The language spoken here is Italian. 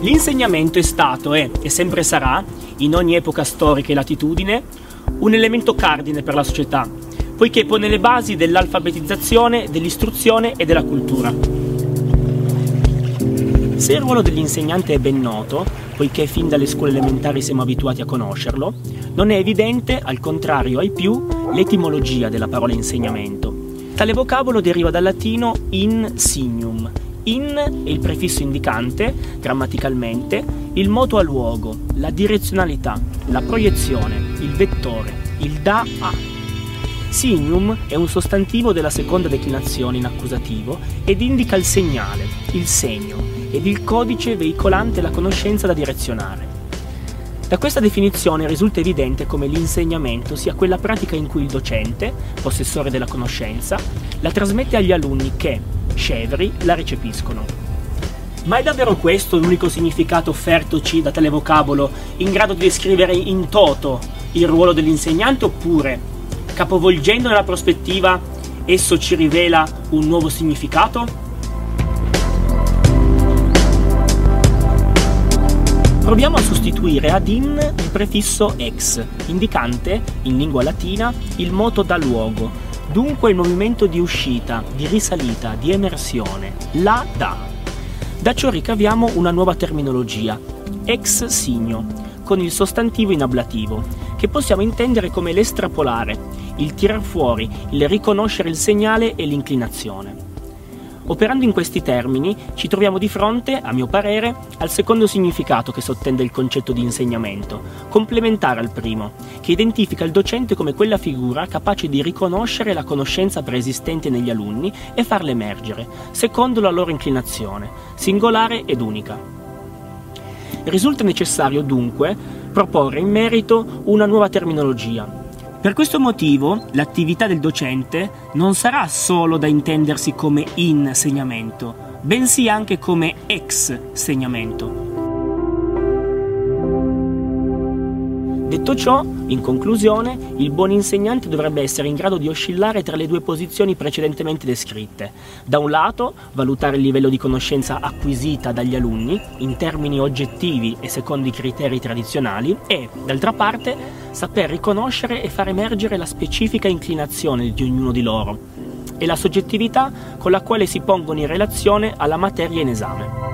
L'insegnamento è stato e, e sempre sarà, in ogni epoca storica e latitudine, un elemento cardine per la società, poiché pone le basi dell'alfabetizzazione, dell'istruzione e della cultura. Se il ruolo dell'insegnante è ben noto, poiché fin dalle scuole elementari siamo abituati a conoscerlo, non è evidente, al contrario ai più, l'etimologia della parola insegnamento. Tale vocabolo deriva dal latino in signum, in è il prefisso indicante, grammaticalmente, il moto a luogo, la direzionalità, la proiezione, il vettore, il da a. Signum è un sostantivo della seconda declinazione in accusativo ed indica il segnale, il segno ed il codice veicolante la conoscenza da direzionare. Da questa definizione risulta evidente come l'insegnamento sia quella pratica in cui il docente, possessore della conoscenza, la trasmette agli alunni che, scevri la recepiscono. Ma è davvero questo l'unico significato offertoci da tale vocabolo in grado di descrivere in toto il ruolo dell'insegnante oppure, capovolgendo nella prospettiva, esso ci rivela un nuovo significato? Proviamo a sostituire ad in il prefisso ex, indicante, in lingua latina, il moto da luogo, Dunque il movimento di uscita, di risalita, di emersione, la da. Da ciò ricaviamo una nuova terminologia, ex signo, con il sostantivo in ablativo, che possiamo intendere come l'estrapolare, il tirar fuori, il riconoscere il segnale e l'inclinazione. Operando in questi termini, ci troviamo di fronte, a mio parere, al secondo significato che sottende il concetto di insegnamento, complementare al primo, che identifica il docente come quella figura capace di riconoscere la conoscenza preesistente negli alunni e farla emergere, secondo la loro inclinazione, singolare ed unica. Risulta necessario dunque proporre in merito una nuova terminologia, per questo motivo l'attività del docente non sarà solo da intendersi come insegnamento, bensì anche come ex Detto ciò, in conclusione, il buon insegnante dovrebbe essere in grado di oscillare tra le due posizioni precedentemente descritte. Da un lato, valutare il livello di conoscenza acquisita dagli alunni, in termini oggettivi e secondo i criteri tradizionali, e, d'altra parte, saper riconoscere e far emergere la specifica inclinazione di ognuno di loro e la soggettività con la quale si pongono in relazione alla materia in esame.